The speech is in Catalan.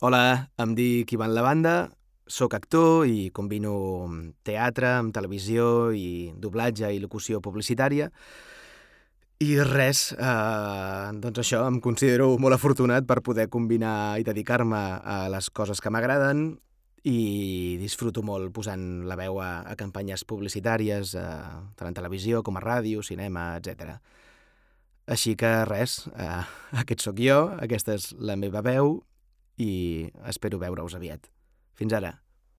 Hola, em dic Ivan Lavanda, sóc actor i combino teatre amb televisió i doblatge i locució publicitària. I res, eh, doncs això, em considero molt afortunat per poder combinar i dedicar-me a les coses que m'agraden i disfruto molt posant la veu a, a campanyes publicitàries, eh, tant en televisió com a ràdio, cinema, etc. Així que res, eh, aquest sóc jo, aquesta és la meva veu i espero veure-us aviat. Fins ara.